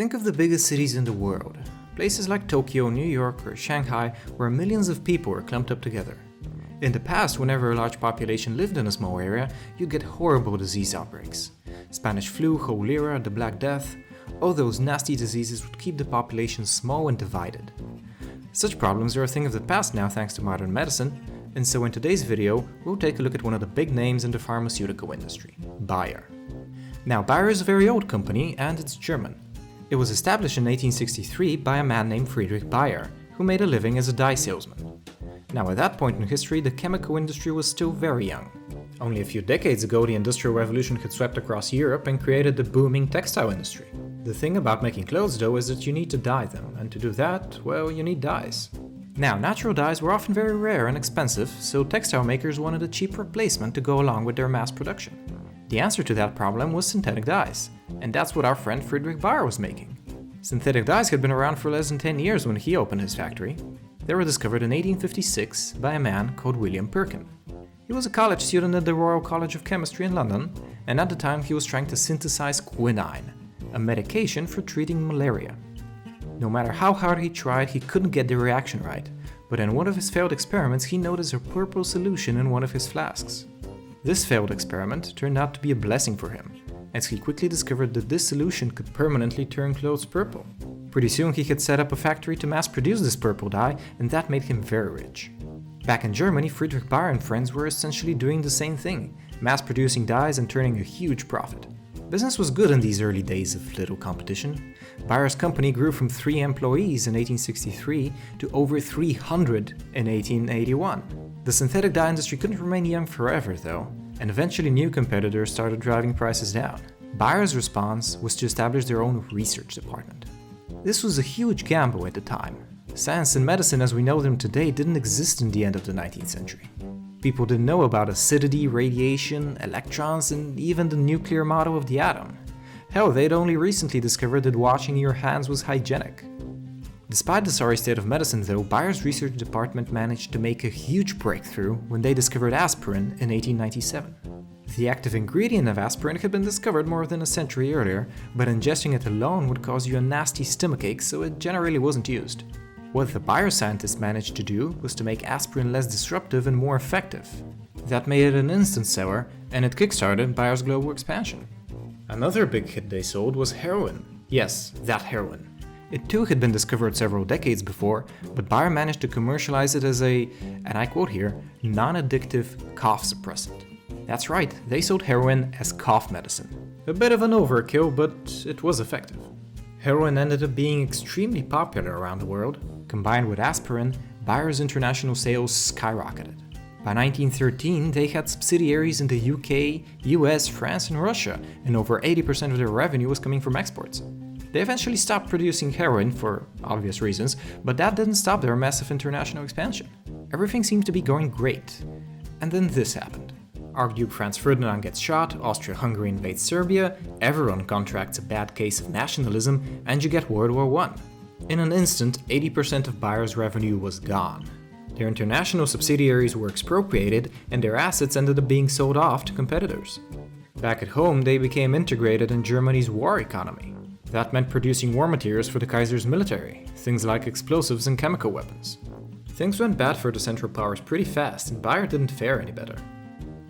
Think of the biggest cities in the world. Places like Tokyo, New York, or Shanghai, where millions of people are clumped up together. In the past, whenever a large population lived in a small area, you'd get horrible disease outbreaks. Spanish flu, cholera, the Black Death, all those nasty diseases would keep the population small and divided. Such problems are a thing of the past now thanks to modern medicine, and so in today's video, we'll take a look at one of the big names in the pharmaceutical industry, Bayer. Now, Bayer is a very old company and it's German. It was established in 1863 by a man named Friedrich Bayer, who made a living as a dye salesman. Now, at that point in history, the chemical industry was still very young. Only a few decades ago, the Industrial Revolution had swept across Europe and created the booming textile industry. The thing about making clothes, though, is that you need to dye them, and to do that, well, you need dyes. Now, natural dyes were often very rare and expensive, so textile makers wanted a cheap replacement to go along with their mass production. The answer to that problem was synthetic dyes, and that's what our friend Friedrich Bayer was making. Synthetic dyes had been around for less than 10 years when he opened his factory. They were discovered in 1856 by a man called William Perkin. He was a college student at the Royal College of Chemistry in London, and at the time he was trying to synthesize quinine, a medication for treating malaria. No matter how hard he tried, he couldn't get the reaction right, but in one of his failed experiments, he noticed a purple solution in one of his flasks. This failed experiment turned out to be a blessing for him, as he quickly discovered that this solution could permanently turn clothes purple. Pretty soon, he had set up a factory to mass produce this purple dye, and that made him very rich. Back in Germany, Friedrich Bayer and friends were essentially doing the same thing mass producing dyes and turning a huge profit. Business was good in these early days of little competition. Bayer's company grew from 3 employees in 1863 to over 300 in 1881. The synthetic dye industry couldn't remain young forever, though, and eventually new competitors started driving prices down. Bayer's response was to establish their own research department. This was a huge gamble at the time. Science and medicine as we know them today didn't exist in the end of the 19th century. People didn't know about acidity, radiation, electrons, and even the nuclear model of the atom. Hell, they'd only recently discovered that washing your hands was hygienic. Despite the sorry state of medicine, though, Bayer's research department managed to make a huge breakthrough when they discovered aspirin in 1897. The active ingredient of aspirin had been discovered more than a century earlier, but ingesting it alone would cause you a nasty stomachache, so it generally wasn't used. What the Bayer scientists managed to do was to make aspirin less disruptive and more effective. That made it an instant seller, and it kickstarted Bayer's global expansion. Another big hit they sold was heroin. Yes, that heroin. It too had been discovered several decades before, but Bayer managed to commercialize it as a, and I quote here, non addictive cough suppressant. That's right, they sold heroin as cough medicine. A bit of an overkill, but it was effective. Heroin ended up being extremely popular around the world. Combined with aspirin, Bayer's international sales skyrocketed. By 1913, they had subsidiaries in the UK, US, France, and Russia, and over 80% of their revenue was coming from exports. They eventually stopped producing heroin for obvious reasons, but that didn't stop their massive international expansion. Everything seemed to be going great. And then this happened. Archduke Franz Ferdinand gets shot, Austria Hungary invades Serbia, everyone contracts a bad case of nationalism, and you get World War I. In an instant, 80% of Bayer's revenue was gone. Their international subsidiaries were expropriated, and their assets ended up being sold off to competitors. Back at home, they became integrated in Germany's war economy. That meant producing war materials for the Kaiser's military, things like explosives and chemical weapons. Things went bad for the Central Powers pretty fast, and Bayer didn't fare any better.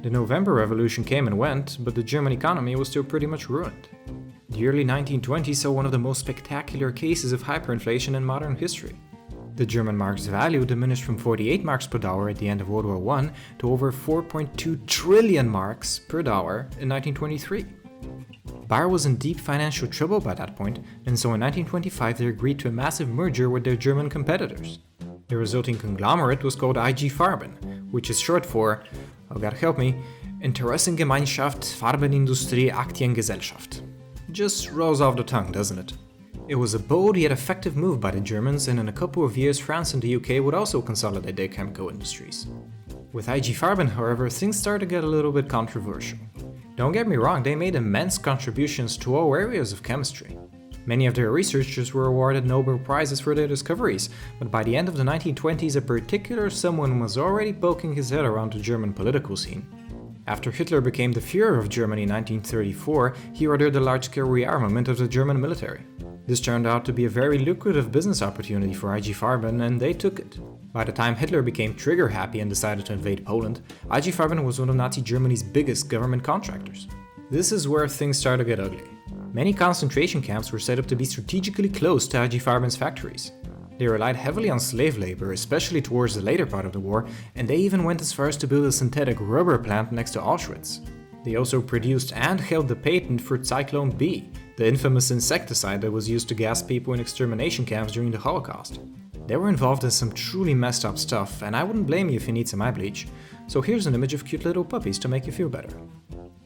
The November Revolution came and went, but the German economy was still pretty much ruined. The early 1920s saw one of the most spectacular cases of hyperinflation in modern history. The German mark's value diminished from 48 marks per dollar at the end of World War I to over 4.2 trillion marks per dollar in 1923. Bayer was in deep financial trouble by that point, and so in 1925 they agreed to a massive merger with their German competitors. The resulting conglomerate was called IG Farben, which is short for oh God help me, Interessengemeinschaft Farbenindustrie Aktiengesellschaft. Just rolls off the tongue, doesn't it? It was a bold yet effective move by the Germans, and in a couple of years, France and the UK would also consolidate their chemical industries. With IG Farben, however, things started to get a little bit controversial. Don't get me wrong, they made immense contributions to all areas of chemistry. Many of their researchers were awarded Nobel Prizes for their discoveries, but by the end of the 1920s, a particular someone was already poking his head around the German political scene. After Hitler became the Fuhrer of Germany in 1934, he ordered a large scale rearmament of the German military. This turned out to be a very lucrative business opportunity for IG Farben, and they took it. By the time Hitler became trigger happy and decided to invade Poland, IG Farben was one of Nazi Germany's biggest government contractors. This is where things start to get ugly. Many concentration camps were set up to be strategically close to IG Farben's factories. They relied heavily on slave labor, especially towards the later part of the war, and they even went as far as to build a synthetic rubber plant next to Auschwitz. They also produced and held the patent for Zyklon B, the infamous insecticide that was used to gas people in extermination camps during the Holocaust. They were involved in some truly messed up stuff, and I wouldn't blame you if you need some eye bleach. So here's an image of cute little puppies to make you feel better.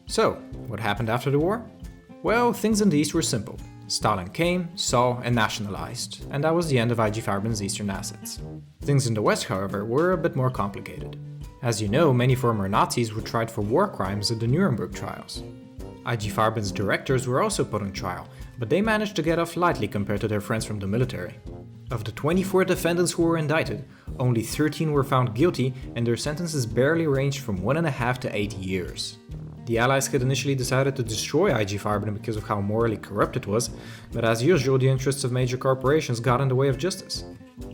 So, what happened after the war? Well, things in the East were simple. Stalin came, saw, and nationalized, and that was the end of IG Farben's eastern assets. Things in the West, however, were a bit more complicated. As you know, many former Nazis were tried for war crimes at the Nuremberg trials. IG Farben's directors were also put on trial, but they managed to get off lightly compared to their friends from the military. Of the 24 defendants who were indicted, only 13 were found guilty, and their sentences barely ranged from 1.5 to 8 years. The Allies had initially decided to destroy IG Farben because of how morally corrupt it was, but as usual, the interests of major corporations got in the way of justice.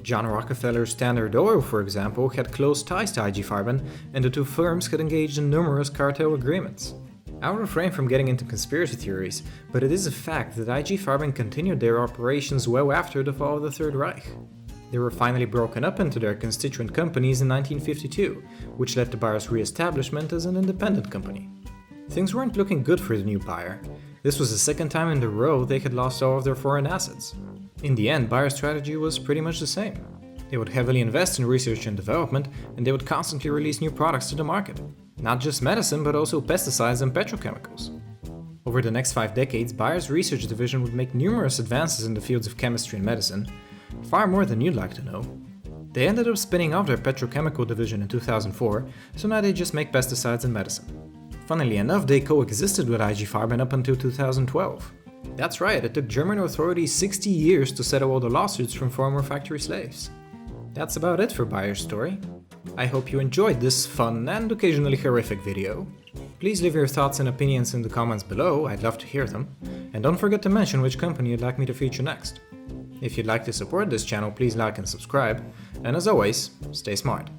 John Rockefeller's Standard Oil, for example, had close ties to IG Farben, and the two firms had engaged in numerous cartel agreements. I'll refrain from getting into conspiracy theories, but it is a fact that IG Farben continued their operations well after the fall of the Third Reich. They were finally broken up into their constituent companies in 1952, which led to Bayer's re establishment as an independent company. Things weren't looking good for the new Bayer. This was the second time in a row they had lost all of their foreign assets. In the end, Bayer's strategy was pretty much the same. They would heavily invest in research and development, and they would constantly release new products to the market. Not just medicine, but also pesticides and petrochemicals. Over the next five decades, Bayer's research division would make numerous advances in the fields of chemistry and medicine, far more than you'd like to know. They ended up spinning off their petrochemical division in 2004, so now they just make pesticides and medicine. Funnily enough, they coexisted with IG Farben up until 2012. That's right, it took German authorities 60 years to settle all the lawsuits from former factory slaves. That's about it for Bayer's story. I hope you enjoyed this fun and occasionally horrific video. Please leave your thoughts and opinions in the comments below, I'd love to hear them. And don't forget to mention which company you'd like me to feature next. If you'd like to support this channel, please like and subscribe. And as always, stay smart.